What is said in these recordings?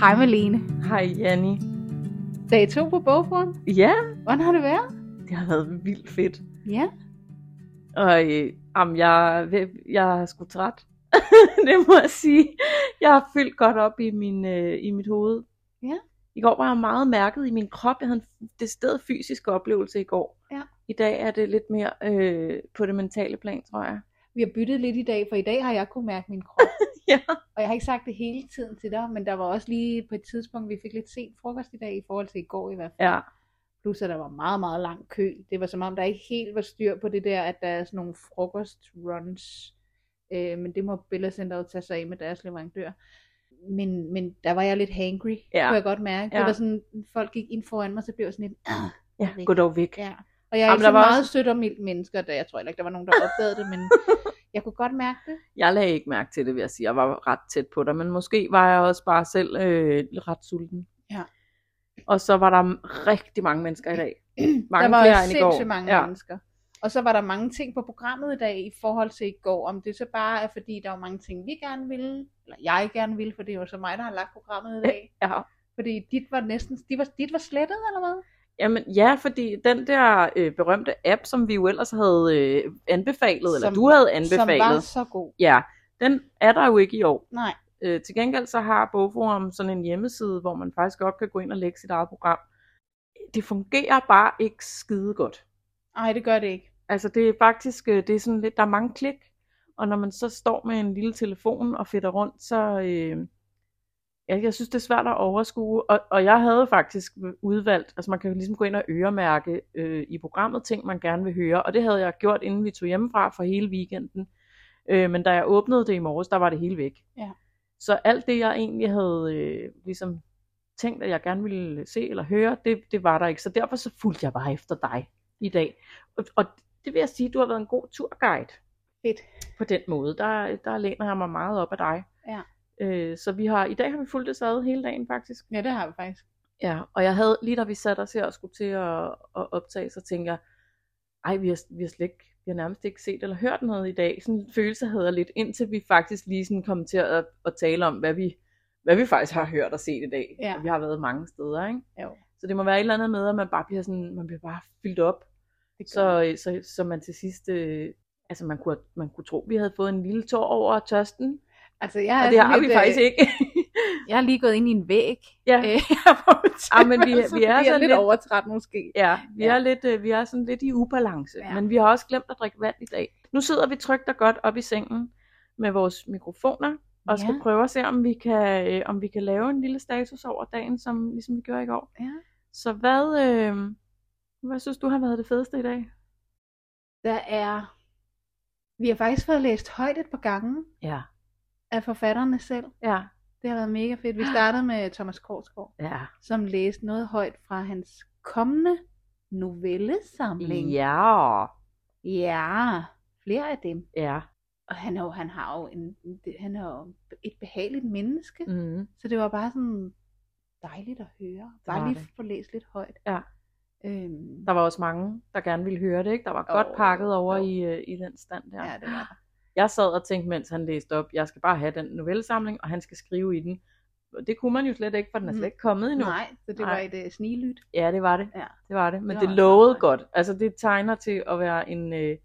Hej Malene. Hej Janni. Dag to på bogforen. Ja, Hvordan har det været? det har været vildt fedt. Ja. Og øh, jamen, jeg, jeg er sgu træt. det må jeg sige. Jeg har fyldt godt op i, min, øh, i mit hoved. Ja. I går var jeg meget mærket i min krop. Jeg havde en decideret fysisk oplevelse i går. Ja. I dag er det lidt mere øh, på det mentale plan, tror jeg. Vi har byttet lidt i dag, for i dag har jeg kunnet mærke min krop. Ja. Og jeg har ikke sagt det hele tiden til dig, men der var også lige på et tidspunkt, vi fik lidt sent frokost i dag, i forhold til i går i hvert fald. Ja, Plus at der var meget, meget lang kø. Det var som om, der ikke helt var styr på det der, at der er sådan nogle frokostruns. Øh, men det må Bellacenteret tage sig af med deres leverandør. Men, men der var jeg lidt hangry, Ja. kunne jeg godt mærke. Det Ja. var sådan, folk gik ind foran mig, så blev jeg sådan lidt, ah, ja gå dog væk. Ja. Og jeg er Jamen, ikke så var meget også- sødt og mildt mennesker, da jeg tror heller ikke, der var nogen, der opdagede det, men jeg kunne godt mærke det. Jeg lagde ikke mærke til det, vil jeg sige. Jeg var ret tæt på dig, men måske var jeg også bare selv øh, ret sulten. Ja. Og så var der rigtig mange mennesker i dag. Mange der var flere end i går. sindssygt mange ja. mennesker. Og så var der mange ting på programmet i dag i forhold til i går. Om det så bare er fordi, der var mange ting, vi gerne ville, eller jeg gerne ville, for det jo så mig, der har lagt programmet i dag. Ja. Fordi dit var næsten, dit var, dit var slettet, eller hvad? Jamen ja, fordi den der øh, berømte app, som vi jo ellers havde øh, anbefalet, eller Som- du havde Som var anbefalet, så god. ja, den er der jo ikke i år. Nej, Øh, til gengæld så har Bogforum sådan en hjemmeside, hvor man faktisk godt kan gå ind og lægge sit eget program. Det fungerer bare ikke skide godt. nej, det gør det ikke. Altså det er faktisk, øh, det er sådan lidt, der er mange klik, og når man så står med en lille telefon og fedter rundt, så øh, ja, jeg synes det er svært at overskue, og, og jeg havde faktisk udvalgt, altså man kan ligesom gå ind og øremærke øh, i programmet ting, man gerne vil høre, og det havde jeg gjort, inden vi tog hjemmefra for hele weekenden, øh, men da jeg åbnede det i morges, der var det hele væk. Ja. Så alt det, jeg egentlig havde øh, ligesom tænkt, at jeg gerne ville se eller høre, det, det var der ikke, så derfor så fulgte jeg bare efter dig i dag. Og, og det vil jeg sige, du har været en god turguide Fedt. på den måde. Der, der læner jeg mig meget op af dig. Ja. Øh, så vi har, i dag har vi fulgt det ad hele dagen faktisk. Ja, det har vi faktisk. Ja, og jeg havde, lige da vi satte os her og skulle til at, at optage, så tænkte jeg, ej, vi har, vi har slet ikke, vi har nærmest ikke set eller hørt noget i dag. Sådan en følelse havde jeg lidt, indtil vi faktisk lige sådan kom til at, at tale om, hvad vi, hvad vi faktisk har hørt og set i dag. Ja. Og vi har været mange steder, ikke? Jo. Så det må være et eller andet med, at man bare bliver sådan, man bliver bare fyldt op. Så, så, så man til sidst, øh, altså man kunne, man kunne tro, vi havde fået en lille tår over tørsten, Altså, jeg er og det har sådan vi lidt, faktisk øh, ikke. Jeg har lige gået ind i en væg. ja, Øh, Ja, men vi- vi er jeg sådan lidt lidt- overtræt måske. ja, vi, Ja. Er lidt, øh, vi er sådan lidt i ubalance, Ja. men vi har også glemt at drikke vand i dag. Nu sidder vi trygt og godt op i sengen med vores mikrofoner, og skal Ja. prøve at se, om vi, kan, øh, om vi kan lave en lille status over dagen, som ligesom vi gjorde i går. Ja. Så hvad, øh, hvad synes du har været det fedeste i dag? Der er... Vi har faktisk fået læst højt et par gange Ja, af forfatterne selv. ja, Det har været mega fedt. Vi startede med Thomas Korsgaard, ja. som læste noget højt fra hans kommende novellesamling. Ja, ja flere af dem. ja. Og han, er jo, han har jo en, han er jo et behageligt menneske. Mm. Så det var bare sådan dejligt at høre. Bare lige få læst lidt højt. Ja. Øhm, Der var også mange, der gerne ville høre det, ikke? Der var Jo, godt pakket over jo. i, øh, i den stand der. ja, det var der. Jeg sad og tænkte, mens han læste op, jeg skal bare have den novellesamling, og han skal skrive i den. Og Det kunne man jo slet ikke, for den er slet ikke kommet endnu. Nej, så det Nej. var et uh, snigelyt. Ja, det var det. Ja. Det var det. Men Det det, lovede meget godt. Altså, det tegner til at være en, øh,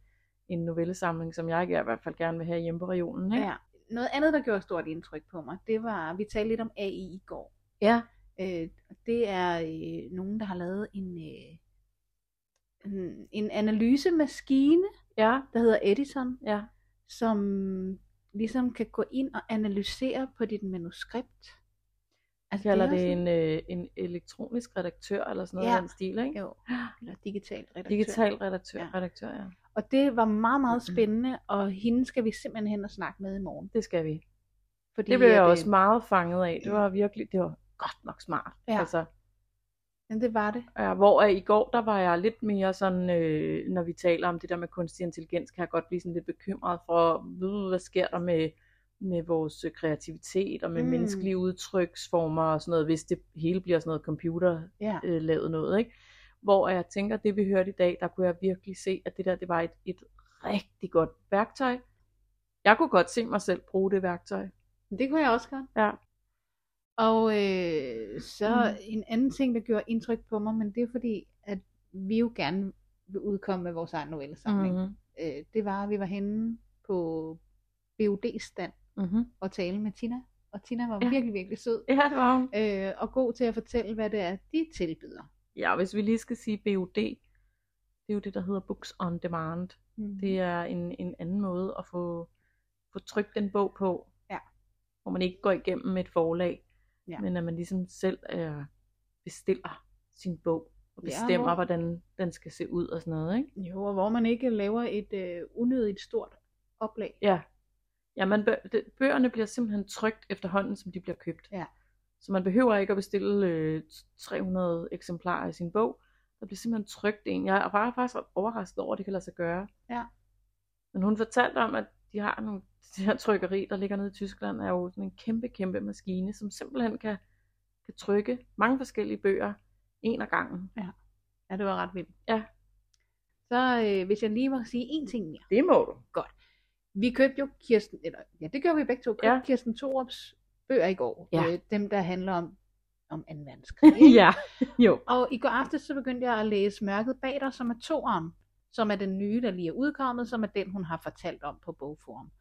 en novellesamling, som jeg i hvert fald gerne vil have hjemme på regionen. Ikke? Ja. Noget andet, der gjorde stort indtryk på mig, det var, vi talte lidt om AI i går. ja. Øh, det er øh, nogen, der har lavet en, øh, en, en analysemaskine, Ja. der hedder Edison, Ja. Som ligesom kan gå ind og analysere på dit manuskript. Altså, Kalder er det sådan- en, øh, en elektronisk redaktør, eller sådan noget Ja. af den stil, ikke? Jo, eller digital redaktør. Digital redaktør, Ja. redaktør, ja. Og det var meget, meget spændende, og hende skal vi simpelthen hen og snakke med i morgen. Det skal vi. Fordi Det blev jeg at, også øh, meget fanget af. Det var virkelig, det var godt nok smart. Ja. Altså, Men det var det. Ja, hvor i går, der var jeg lidt mere sådan, øh, når vi taler om det der med kunstig intelligens, kan jeg godt blive sådan lidt bekymret for, ved, hvad sker der med, med vores øh, kreativitet og med Mm. menneskelige udtryksformer og sådan noget, hvis det hele bliver sådan noget computer Ja. øh, lavet noget, ikke? Hvor jeg tænker, det vi hørte i dag, der kunne jeg virkelig se, at det der, det var et, et rigtig godt værktøj. Jeg kunne godt se mig selv bruge det værktøj. Det kunne jeg også godt. Ja. Og øh, så Mm. en anden ting, der gjorde indtryk på mig, men det er fordi, at vi jo gerne vil udkomme med vores egen novellesamling. Mm. Øh, det var, at vi var henne på BUD-stand Mm-hmm. og tale med Tina. Og Tina var Ja. ja. virkelig, virkelig sød. Ja, det var hun. Øh, og god til at fortælle, hvad det er, de tilbyder. Ja, hvis vi lige skal sige BUD, det er jo det, der hedder Books on Demand. Mm. Det er en, en anden måde at få, få trykt en bog på, Ja. hvor man ikke går igennem et forlag, Ja. men at man ligesom selv øh, bestiller sin bog, og Ja, bestemmer, hvor- hvordan den skal se ud og sådan noget. Ikke? Jo, og hvor man ikke laver et øh, unødigt stort oplag. Ja, ja man bø- det, bøgerne bliver simpelthen trygt efterhånden, som de bliver købt. Ja. Så man behøver ikke at bestille øh, 300 eksemplarer i sin bog. Der bliver simpelthen trygt en. Jeg var faktisk overrasket over, at det kan lade sig gøre. Ja. Men hun fortalte om, at de har nogle, det her trykkeri, der ligger nede i Tyskland, er jo sådan en kæmpe, kæmpe maskine, som simpelthen kan, kan trykke mange forskellige bøger en ad gangen. Ja, det var ret vildt. Ja. Så øh, hvis jeg lige må sige en ting mere. Det må du. Vi købte jo Kirsten, eller ja, det gjorde vi begge to, købte Ja. ja. Kirsten Thorups bøger i går. Ja. Øh, dem, der handler om, om 2. verdenskrig. ja, jo. Og i går aftes så begyndte jeg at læse Mørket bag dig, som er toeren, som er den nye, der lige er udkommet, som er den, hun har fortalt om på Bogforum.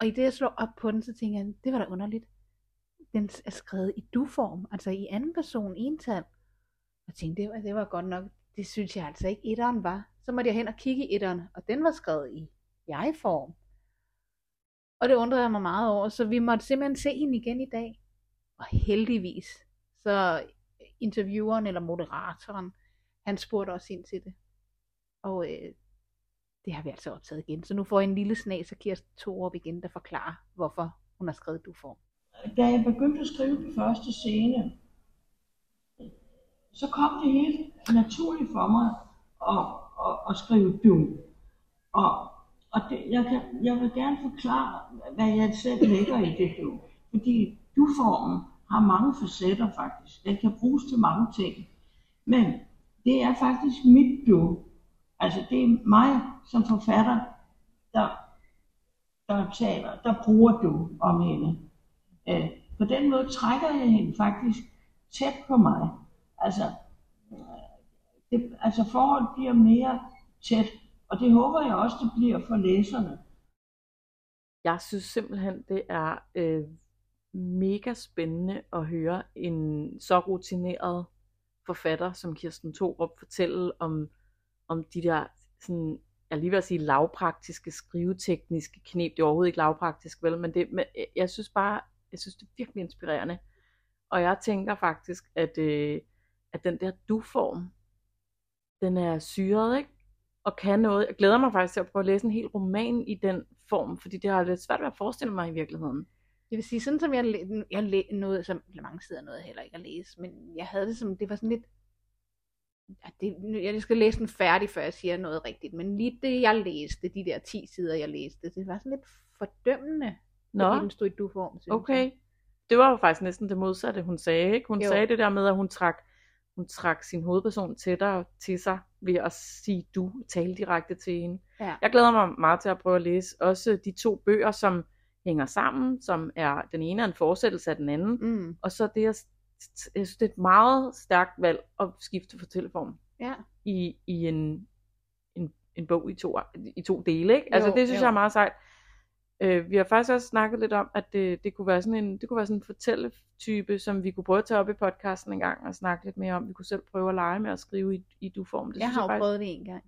Og i det, jeg slår op på den, så tænker jeg, det var da underligt. Den er skrevet i du-form, altså i anden person, ental. Jeg tænkte, det var, det var godt nok, det synes jeg altså ikke, etteren var. Så måtte jeg hen og kigge i etteren, og den var skrevet i jeg-form. Og det undrede jeg mig meget over, så vi måtte simpelthen se hende igen i dag. Og heldigvis, så intervieweren eller moderatoren, han spurgte også ind til det. Og øh, det har vi altså optaget igen. Så nu får jeg en lille snas af Kirsten Thorup igen, der forklarer, hvorfor hun har skrevet du-form. da jeg begyndte at skrive den første scene, så kom det helt naturligt for mig at, at, at skrive du. Og, og det, jeg, kan, jeg vil gerne forklare, hvad jeg selv lægger i det du. Fordi du-formen har mange facetter faktisk. Den kan bruges til mange ting. Men det er faktisk mit du. Altså det er mig som forfatter, der, der taler, der bruger du om hende. Øh, på den måde trækker jeg hende faktisk tæt på mig. Altså, øh, det, altså forholdet bliver mere tæt, og det håber jeg også, det bliver for læserne. Jeg synes simpelthen, det er øh, mega spændende at høre en så rutineret forfatter som Kirsten Thorup fortælle om, om de der, sådan, jeg lige vil sige lavpraktiske, skrivetekniske knep. Det er overhovedet ikke lavpraktisk, vel, men, det, men øh, jeg- synes bare, jeg synes det er virkelig inspirerende. Og jeg tænker faktisk, at, øh, at den der du-form, den er syret, ikke? Og kan noget. Jeg glæder mig faktisk til at prøve at læse en hel roman i den form, fordi det har lidt svært ved at forestille mig i virkeligheden. Det vil sige, sådan som jeg, jeg læ- noget, som mange sider noget heller ikke at læse, men jeg havde det som, det var sådan lidt, det, jeg skal læse den færdig, før jeg siger noget rigtigt, men lige det, jeg læste, de der 10 sider, jeg læste, det var sådan lidt fordømmende, Nå, fordi den stod i du-form, okay. jeg. Det var jo faktisk næsten det modsatte, hun sagde. Ikke? Hun Jo. sagde det der med, at hun trak, hun trak sin hovedperson tættere til sig ved at sige du, tale direkte til hende. Ja. Jeg glæder mig meget til at prøve at læse også de to bøger, som hænger sammen, som er den ene er en fortsættelse af den anden, Mm, og så det, jeg, jeg synes, det er et meget stærkt valg at skifte fortælleform ja. i, i en, en, en bog i to, i to dele. Ikke? Altså Jo, det synes jo. jeg er meget sejt. Øh, vi har faktisk også snakket lidt om, at det, det kunne være sådan en, det kunne være sådan en fortælletype, som vi kunne prøve at tage op i podcasten en gang og snakke lidt mere om. Vi kunne selv prøve at lege med at skrive i, i du-form. Det Jeg synes har jo faktisk, prøvet det en gang.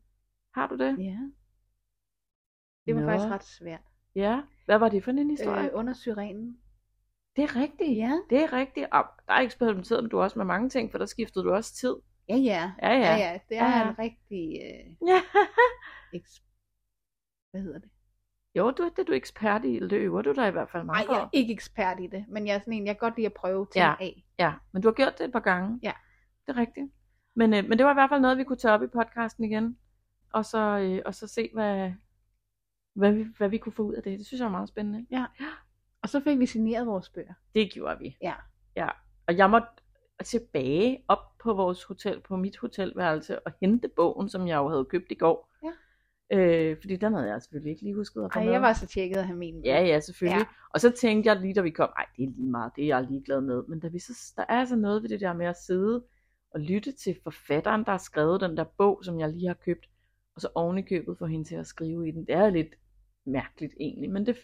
Har du det? Ja. Det var Nå. faktisk ret svært. Ja. Hvad var det for en historie? Øh, under syrenen. Det er rigtigt. Ja. Det er rigtigt. Og der er eksperimenteret du også med mange ting, for der skiftede du også tid. Ja, ja. Ja, ja. Ja, ja. Det er Ja, ja. en rigtig... Øh, Ja. eks... Hvad hedder det? jo, du, det er du ekspert i, det øver du dig i hvert fald Nej, meget jeg er ikke ekspert i det, men jeg er sådan en, jeg kan godt lide at prøve ting Ja. af. Ja, men du har gjort det et par gange. Ja. Det er rigtigt. Men, øh, men det var i hvert fald noget, vi kunne tage op i podcasten igen. Og så, øh, og så se, hvad, hvad, vi, hvad vi kunne få ud af det. Det synes jeg er meget spændende. Og så fik vi signeret vores bøger. Det gjorde vi. Ja. ja. Og jeg måtte tilbage op på vores hotel, på mit hotelværelse, og hente bogen, som jeg jo havde købt i går. Ja. Øh, fordi den havde jeg selvfølgelig ikke lige husket at få Ej, med. jeg var så tjekket at have min. Ja, ja, selvfølgelig. Ja. Og så tænkte jeg lige, da vi kom, nej, det er lige meget, det er jeg ligeglad med. Men da vi så, der er altså noget ved det der med at sidde og lytte til forfatteren, der har skrevet den der bog, som jeg lige har købt, og så oven i købet få hende til at skrive i den. Det er lidt mærkeligt egentlig, men det,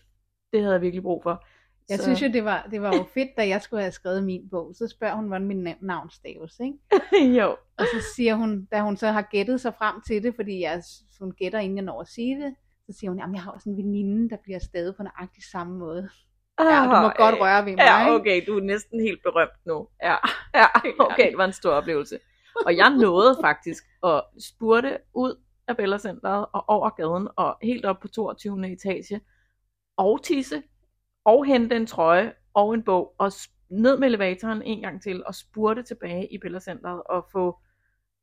det havde jeg virkelig brug for. Jeg så... synes jo, det var, det var jo fedt, da jeg skulle have skrevet min bog. Så spørger hun, hvordan min nav- navn staves, ikke? jo. Og så siger hun, da hun så har gættet sig frem til det, fordi jeg, hun gætter, inden jeg når at sige det, så siger hun, jamen jeg har også en veninde, der bliver stadig på nøjagtig samme måde. Ja, du må Ah, godt røre ved mig, Ja, okay, du er næsten helt berømt nu. Ja, ja okay, det var en stor oplevelse. Og jeg nåede faktisk at spurte ud af Bella Centeret og over gaden og helt op på 22. etage og tisse og hente en trøje og en bog og ned med elevatoren en gang til og spurte tilbage i Bella Centeret og få,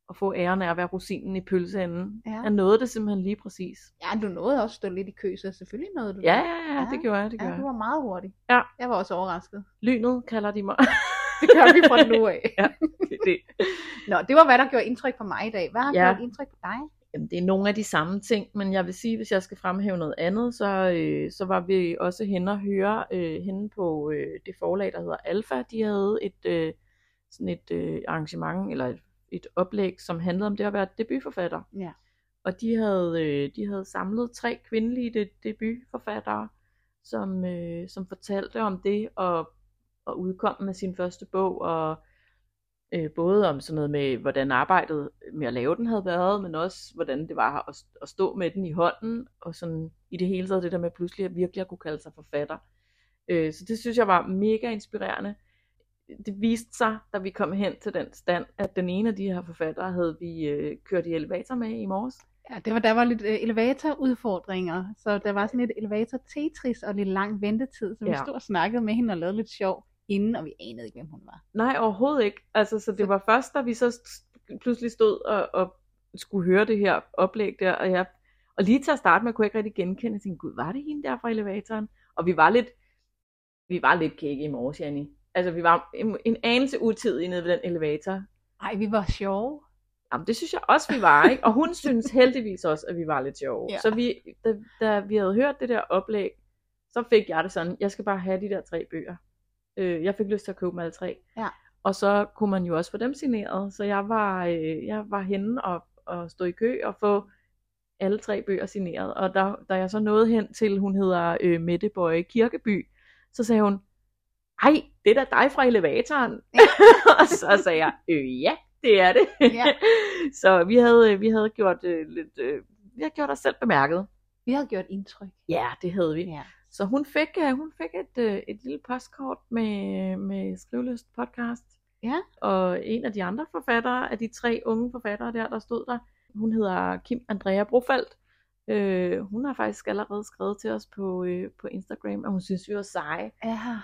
og få æren af at være rosinen i pølseenden. Ja. Jeg nåede det simpelthen lige præcis. Ja, du nåede også at stå lidt i kø, så selvfølgelig nåede du Ja, det. ja, ja, det Ja. gjorde jeg, det Ja, gjorde du jeg. var meget hurtig. Ja. Jeg var også overrasket. Lynet kalder de mig. Det gør vi fra nu af. ja, det, det. Nå, det var hvad der gjorde indtryk på mig i dag. Hvad har Ja. gjort indtryk på dig? Jamen, det er nogle af de samme ting, men jeg vil sige, hvis jeg skal fremhæve noget andet, så, øh, så var vi også hen og høre øh, henne på øh, det forlag, der hedder Alfa. De havde et, øh, sådan et øh, arrangement, eller et, et oplæg, som handlede om det at være debutforfatter. Ja. Og de havde, øh, de havde samlet tre kvindelige de, debutforfattere, som, øh, som fortalte om det og, og udkom med sin første bog, og øh, både om sådan noget med, hvordan arbejdet med at lave den havde været, men også hvordan det var at, at stå med den i hånden, og sådan i det hele taget det der med pludselig at virkelig at kunne kalde sig forfatter. Øh, så det synes jeg var mega inspirerende. Det viste sig, da vi kom hen til den stand, at den ene af de her forfattere havde vi øh, kørt i elevator med i morges. Ja, det var, der var lidt øh, elevatorudfordringer, så der var sådan lidt elevator Tetris og lidt lang ventetid, så vi Ja. stod og snakkede med hende og lavede lidt sjov inden, og vi anede ikke, hvem hun var. Nej, overhovedet ikke. Altså, så det var først, da vi så pludselig stod og, og skulle høre det her oplæg der, og jeg og lige til at starte med, kunne jeg ikke rigtig genkende, jeg tænkte, gud, var det hende der fra elevatoren? Og vi var lidt, vi var lidt kække i morges, Janni. Altså, vi var en, en anelse utidige nede ved den elevator. Ej, vi var sjove. Jamen, det synes jeg også, vi var, ikke? Og hun synes heldigvis også, at vi var lidt sjove. Ja. Så vi, da, da vi havde hørt det der oplæg, så fik jeg det sådan, jeg skal bare have de der tre bøger. Øh, jeg fik lyst til at købe dem alle tre. Ja. Og så kunne man jo også få dem signeret. Så jeg var, øh, jeg var henne og, og stå i kø og få alle tre bøger signeret. Og da, da jeg så nåede hen til, hun hedder øh, Mette Bøje Kirkeby, så sagde hun, ej, det er da dig fra elevatoren. og så sagde jeg, øh, ja, det er det. Ja. så vi havde, vi havde gjort øh, lidt, øh, vi havde gjort os selv bemærket. Vi havde gjort indtryk. Ja, det havde vi. Ja. Så hun fik, øh, hun fik et, øh, et lille postkort med, med Skrivelyst podcast. Ja. Og en af de andre forfattere, af de tre unge forfattere der, der stod der, hun hedder Kim Andrea Brofeldt. Øh, hun har faktisk allerede skrevet til os på, øh, på Instagram, og hun synes, vi var seje. Ja.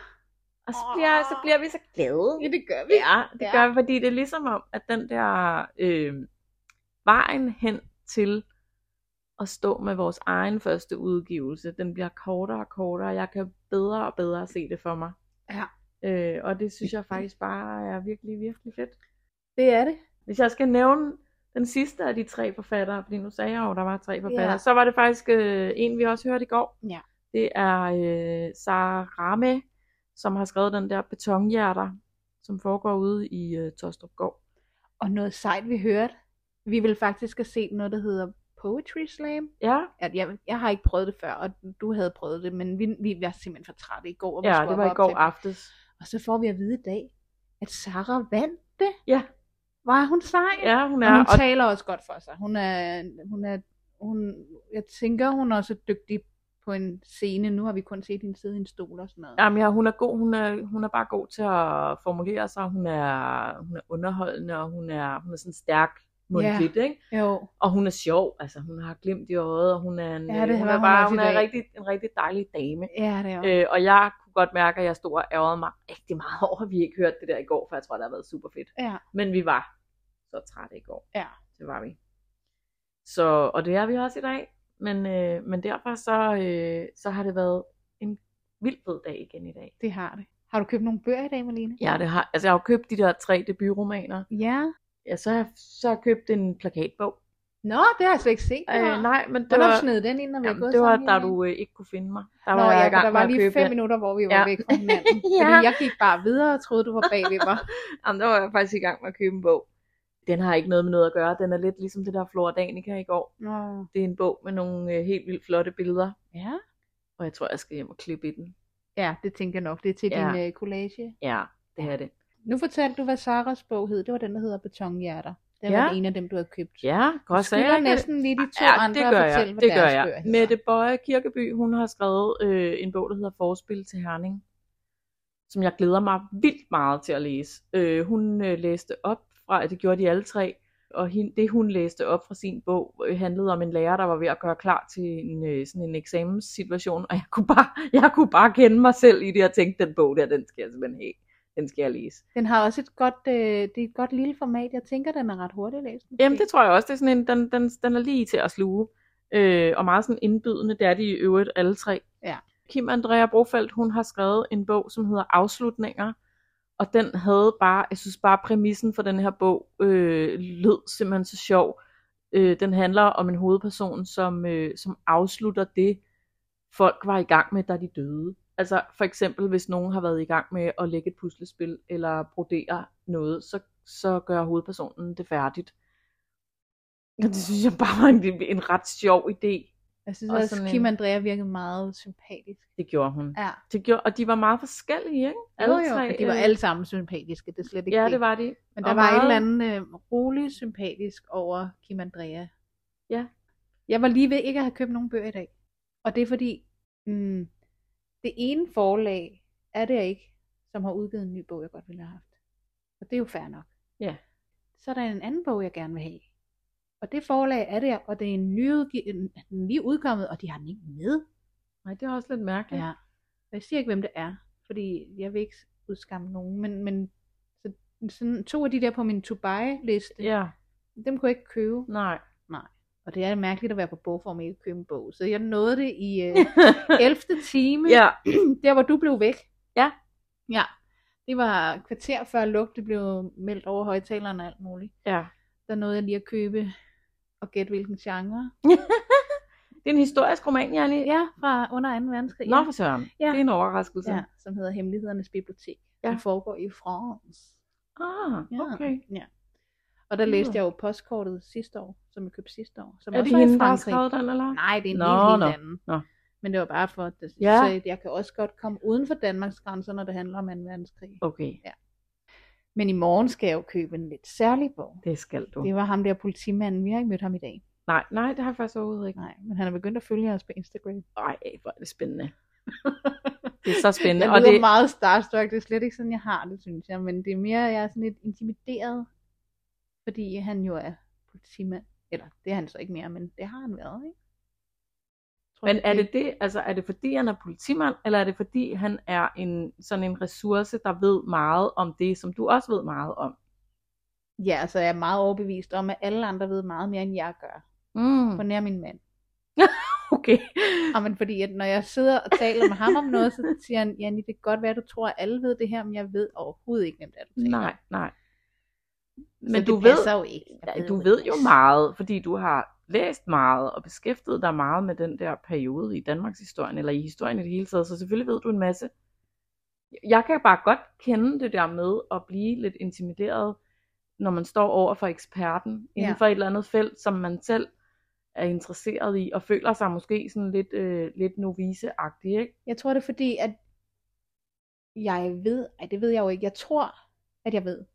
Og så bliver, så bliver vi så glade. ja, det gør vi. Ja, det Ja. gør vi, fordi det er ligesom om, at den der øh, vejen hen til at stå med vores egen første udgivelse, den bliver kortere og kortere. Jeg kan bedre og bedre se det for mig. Ja. Øh, og det synes jeg faktisk bare er virkelig, virkelig fedt. Det er det. Hvis jeg skal nævne den sidste af de tre forfattere, fordi nu sagde jeg jo, at der var tre forfattere, Ja. så var det faktisk øh, en, vi også hørte i går. Ja. Det er øh, Sara Rame, som har skrevet den der betonhjerter, som foregår ude i øh, Tostrup Gård. Og noget sejt, vi hørte. Vi vil faktisk have set noget, der hedder Poetry Slam. Ja, At jeg, jeg har ikke prøvet det før, og du havde prøvet det, men vi, vi var simpelthen for trætte i går. Og vi ja det var i og går aftes. Og så får vi at vide i dag, at Sarah vandt det. Ja, Var hun sej? ja hun Og er. hun Og, taler også godt for sig. Hun er, hun er, hun, jeg tænker, hun er også dygtig på en scene. Nu har vi kun set hende sidde i en stol og sådan noget. jamen, ja, hun er god. Hun er, hun er bare god til at formulere sig. Hun er, hun er underholdende, og hun er, hun er sådan stærk mundtligt, ikke? Jo, Og hun er sjov. Altså, hun har glimt i øjet, og hun er en, Ja, det øh, hun er bare, også hun er en rigtig, en rigtig dejlig dame. ja det er jo. Øh, og jeg kunne godt mærke, at jeg stod og ærgerede mig rigtig meget over, at vi ikke hørte det der i går, for jeg tror, det har været super fedt. Ja, Men vi var så trætte i går. ja. Det var vi. Så, og det er vi også i dag. Men, øh, men derfor så, øh, så har det været en vild fed dag igen i dag. Det har det. Har du købt nogle bøger i dag, Malene? Ja, det har, altså jeg har jo købt de der tre debutromaner. Ja. Ja, så har jeg, så har jeg købt en plakatbog. Nå, det har jeg slet ikke set. Øh, nej, men det Hvornår var, sned den ind, når vi jamen, gået det var da du øh, ikke kunne finde mig. Der Nå, var jeg ja, i gang der var lige fem den. minutter, hvor vi var Ja. væk fra hinanden. Ja. Fordi jeg gik bare videre og troede, du var bag ved mig. Jamen, der var jeg faktisk i gang med at købe en bog. Den har ikke noget med noget at gøre. Den er lidt ligesom det der Flora Danica i går. Nå. Det er en bog med nogle øh, helt vildt flotte billeder. Ja. Og jeg tror, jeg skal hjem og klippe i den. Ja, det tænker jeg nok. Det er til Ja. din uh, collage. Ja, det er det. Nu fortalte du, hvad Saras bog hed. Det var den, der hedder Betonhjerter. Det Ja. var en af dem, du havde købt. Ja, godt skylder jeg næsten lige de to ja, andre det gør fortælle, jeg. Det gør jeg. Mette Bøje Kirkeby, hun har skrevet øh, en bog, der hedder Forspil til Herning, som jeg glæder mig vildt meget til at læse. Øh, hun øh, læste op fra, det gjorde de alle tre, og hin, det hun læste op fra sin bog, øh, handlede om en lærer, der var ved at gøre klar til en, øh, sådan en eksamenssituation, og jeg kunne, bare, jeg kunne bare kende mig selv i det, og tænke, den bog der, den skal jeg simpelthen have. Den skal jeg læse. Den har også et godt, øh, det er et godt lille format. Jeg tænker, den er ret hurtigt læst. Jamen det tror jeg også, det er sådan en, den, den, den er lige til at sluge. Øh, og meget sådan indbydende, det er de i øvrigt alle tre. Ja. Kim Andrea Brofeldt, hun har skrevet en bog, som hedder Afslutninger. Og den havde bare, jeg synes bare præmissen for den her bog øh, lød simpelthen så sjov. Øh, den handler om en hovedperson, som, øh, som afslutter det, folk var i gang med, da de døde. Altså for eksempel, hvis nogen har været i gang med at lægge et puslespil, eller brodere noget, så, så gør hovedpersonen det færdigt. Og det synes jeg bare var en, en ret sjov idé. Jeg synes Og også, at Kim en- Andrea virkede meget sympatisk. Det gjorde hun. Ja. Det gjorde, og de var meget forskellige, ikke? Jo, jo, og de var øh, alle sammen sympatiske. Det er slet ikke Ja, det var de. Men der Og var meget- et eller andet øh, roligt sympatisk over Kim Andrea. Ja. Jeg var lige ved ikke at have købt nogen bøger i dag. Og det er fordi, mm, det ene forlag er det ikke, som har udgivet en ny bog, jeg godt ville have haft. Og det er jo fair nok. Ja. Så er der en anden bog, jeg gerne vil have. Og det forlag er det, og det er en nyudgi- en, lige udkommet, og de har den ikke med. Nej, det er også lidt mærkeligt. Ja. Og jeg siger ikke, hvem det er, fordi jeg vil ikke udskamme nogen, men, men så, sådan to af de der på min to buy liste, ja. dem kunne jeg ikke købe. Nej. Nej. Og det er mærkeligt at være på bogform og ikke købe en bog. Så jeg nåede det i øh, 11. time, ja. der hvor du blev væk. Ja. Ja. Det var kvarter før lugt, det blev meldt over højtalerne og alt muligt. Ja. Der nåede jeg lige at købe og gætte hvilken genre. Det er en historisk roman, Janni. Ja, fra under 2. verdenskrig. Nå for søren. Ja. Det er en overraskelse. Ja, som hedder Hemmelighedernes Bibliotek. Ja. Som foregår i France. Ah, Ja. okay. Ja. Og der læste jeg jo postkortet sidste år, som jeg købte sidste år. Som Er det hende, der har skrevet den, eller? Nej, det er en Nå, helt, helt nå, anden. nå. Men det var bare for, at Ja. så jeg kan også godt komme uden for Danmarks grænser, når det handler om 2. verdenskrig. Okay, Men i morgen skal jeg jo købe en lidt særlig bog. det skal du. Det var ham der politimanden, vi har ikke mødt ham i dag. Nej, nej, det har jeg faktisk overhovedet ikke. Nej, men han er begyndt at følge os på Instagram. Nej, hvor er det spændende. det er så spændende. Jeg og det, meget starstruck, det er slet ikke sådan, jeg har det, synes jeg. Men det er mere, jeg er sådan lidt intimideret, fordi han jo er politimand. Eller det er han så ikke mere, men det har han været, ikke? Tror Men er det det, altså er det fordi han er politimand, eller er det fordi han er en sådan en ressource, der ved meget om det, som du også ved meget om? Ja, altså jeg er meget overbevist om, at alle andre ved meget mere, end jeg gør. Mm. På nær min mand. Okay. Og men fordi, at når jeg sidder og taler med ham om noget, så siger han, Janni, det kan godt være, at du tror, at alle ved det her, men jeg ved overhovedet ikke, hvem det er, du taler Nej, nej. Så Men det du ved, jo ikke. Ved du ved jo meget, fordi du har læst meget og beskæftiget dig meget med den der periode i Danmarks historien, eller i historien i det hele taget, så selvfølgelig ved du en masse. Jeg kan bare godt kende det der med at blive lidt intimideret, når man står over for eksperten inden Ja. for et eller andet felt, som man selv er interesseret i, og føler sig måske sådan lidt, øh, lidt noviceagtig, ikke? Jeg tror, det er fordi, at jeg ved, ej, det ved jeg jo ikke, jeg tror, at jeg ved,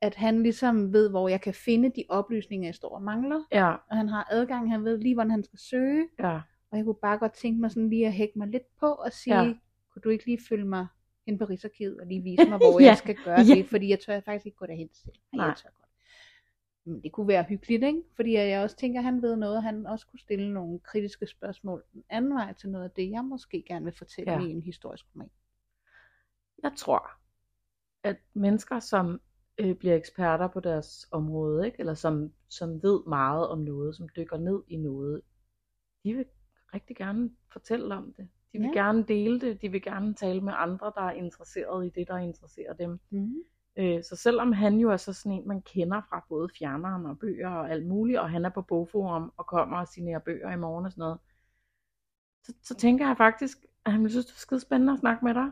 at han ligesom ved, hvor jeg kan finde de oplysninger, jeg står og mangler, Ja, og han har adgang, han ved lige, hvordan han skal søge, ja, og jeg kunne bare godt tænke mig sådan lige at hække mig lidt på og sige, Ja. kunne du ikke lige følge mig ind på Rigsarkivet og lige vise mig, hvor Ja, jeg skal gøre ja. det, fordi jeg tør faktisk ikke gå derhen selv. Ej, Nej. Jeg tør godt. Men det kunne være hyggeligt, ikke? Fordi jeg også tænker, at han ved noget, og han også kunne stille nogle kritiske spørgsmål den anden vej til noget af det, jeg måske gerne vil fortælle ja. i en historisk roman. jeg tror, at mennesker, som øh, bliver eksperter på deres område, ikke? eller som, som ved meget om noget, som dykker ned i noget, de vil rigtig gerne fortælle om det. De vil Ja. gerne dele det, de vil gerne tale med andre, der er interesseret i det, der interesserer dem. Mm. Øh, så selvom han jo er så sådan en, man kender fra både fjerneren og bøger og alt muligt, og han er på bogforum og kommer og signerer bøger i morgen og sådan noget, så, så tænker jeg faktisk, at han vil synes, det er skide spændende at snakke med dig.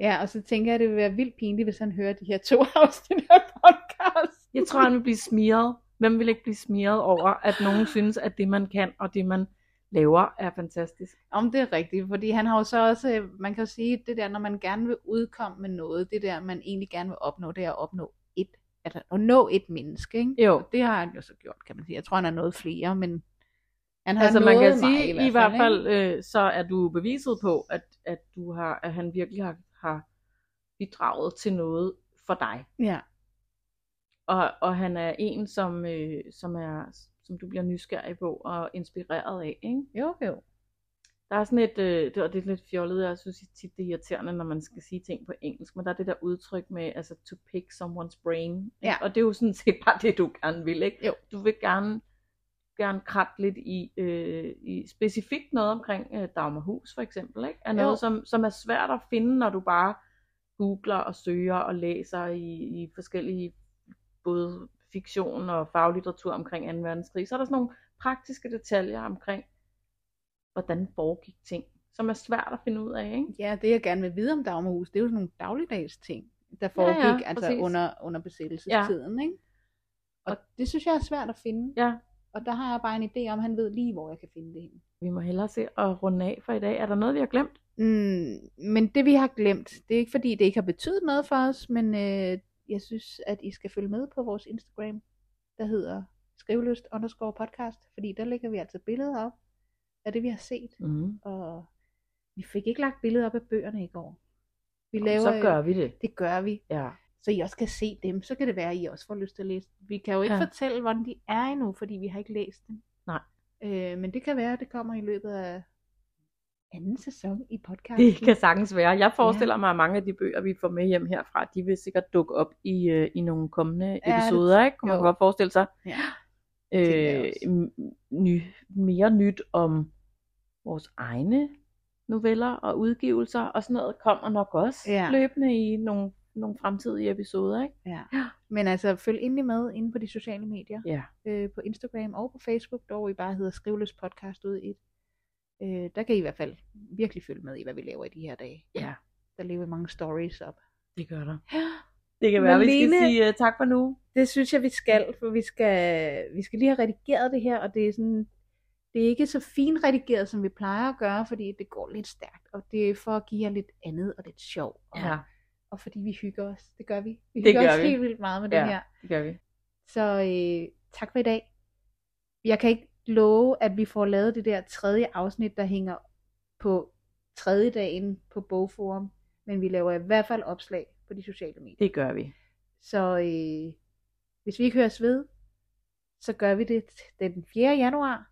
Ja, og så tænker jeg, at det vil være vildt pinligt, hvis han hører de her to afsnit af podcast. Jeg tror, han vil blive smiret. Hvem vil ikke blive smiret over, at nogen synes, at det man kan, og det man laver, er fantastisk? Om det er rigtigt, fordi han har jo så også, øh, man kan jo sige, det der, når man gerne vil udkomme med noget, det der, man egentlig gerne vil opnå, det er at opnå et, altså at nå et menneske, ikke? Jo. Og det har han jo så gjort, kan man sige. Jeg tror, han har nået flere, men han har Altså man kan nået mig sige, i hvert ikke? fald, øh, så er du beviset på, at, at, du har, at han virkelig har, har bidraget til noget for dig. Ja, Og, og han er en, som, øh, som, er, som du bliver nysgerrig på og inspireret af. Ikke? jo jo. Der er sådan et, øh, det, og det er lidt fjollet, jeg synes tit det er irriterende, når man skal sige ting på engelsk, men der er det der udtryk med, altså to pick someone's brain. Ja. Og det er jo sådan set bare det, du gerne vil, ikke? Jo. Du vil gerne, gerne kratte lidt i, øh, i specifikt noget omkring øh, Dagmarhus for eksempel, ikke? Er Jo. noget, som, som er svært at finde, når du bare googler og søger og læser i, i forskellige både fiktion og faglitteratur omkring 2. verdenskrig, så er der sådan nogle praktiske detaljer omkring, hvordan foregik ting, som er svært at finde ud af, ikke? Ja, det jeg gerne vil vide om Dagmarhus, det er jo sådan nogle dagligdags ting, der foregik Ja, ja, altså under, under besættelsestiden, ikke? Og det synes jeg er svært at finde. Ja, Og der har jeg bare en idé om, at han ved lige, hvor jeg kan finde det henne. vi må hellere se at runde af for i dag. Er der noget, vi har glemt? Mm, men det vi har glemt, det er ikke fordi, det ikke har betydet noget for os, men øh, jeg synes, at I skal følge med på vores Instagram, der hedder skriveløst underscore podcast, fordi der lægger vi altså billeder op af det, vi har set. Mm. Og vi fik ikke lagt billeder op af bøgerne i går. Vi Så gør vi det. Det gør vi. Ja. Så I også kan se dem. Så kan det være, at I også får lyst til at læse dem. Vi kan jo ikke Ja. ja. fortælle, hvordan de er endnu, fordi vi har ikke læst dem. Nej. Øh, men det kan være, at det kommer i løbet af anden sæson i podcasten. Det kan sagtens være. Jeg forestiller mig, at mange af de bøger, vi får med hjem herfra, de vil sikkert dukke op i, øh, i nogle kommende det- episoder, ikke? Kunne man jo. godt forestille sig. Ja. Øh, ny, mere nyt om vores egne noveller og udgivelser og sådan noget kommer nok også Ja. løbende i nogle, nogle fremtidige episoder, ikke? Ja. Men altså, følg endelig med inde på de sociale medier. Ja. Øh, på Instagram og på Facebook, hvor I bare hedder Skriveløs Podcast ud i et. Øh, der kan I i hvert fald virkelig følge med i, hvad vi laver i de her dage. Ja. Der lever mange stories op. Det gør der. Det kan være, vi skal Malene- sige uh, tak for nu. Det synes jeg, vi skal, for vi skal, vi skal lige have redigeret det her, og det er sådan, det er ikke så fint redigeret, som vi plejer at gøre, fordi det går lidt stærkt, og det er for at give jer lidt andet og lidt sjov, og, Ja, og fordi vi hygger os. Det gør vi. Vi Det hygger os vi. helt vildt meget med Ja. det her. det gør vi. Så øh, tak for i dag. Jeg kan ikke love, at vi får lavet det der tredje afsnit, der hænger på tredje dagen på Bogforum, men vi laver i hvert fald opslag på de sociale medier. Det gør vi. Så øh, hvis vi ikke høres ved, så gør vi det den 4. januar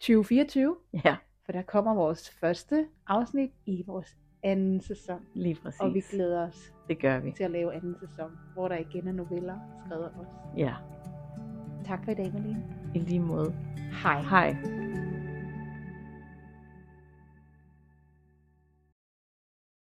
2024, Ja, for der kommer vores første afsnit i vores anden sæson. lige præcis. Og vi glæder os Det gør vi. til at lave anden sæson, hvor der igen er noveller skrevet af os. Ja, Tak for i dag, Malene. i lige måde. Hej. Hej.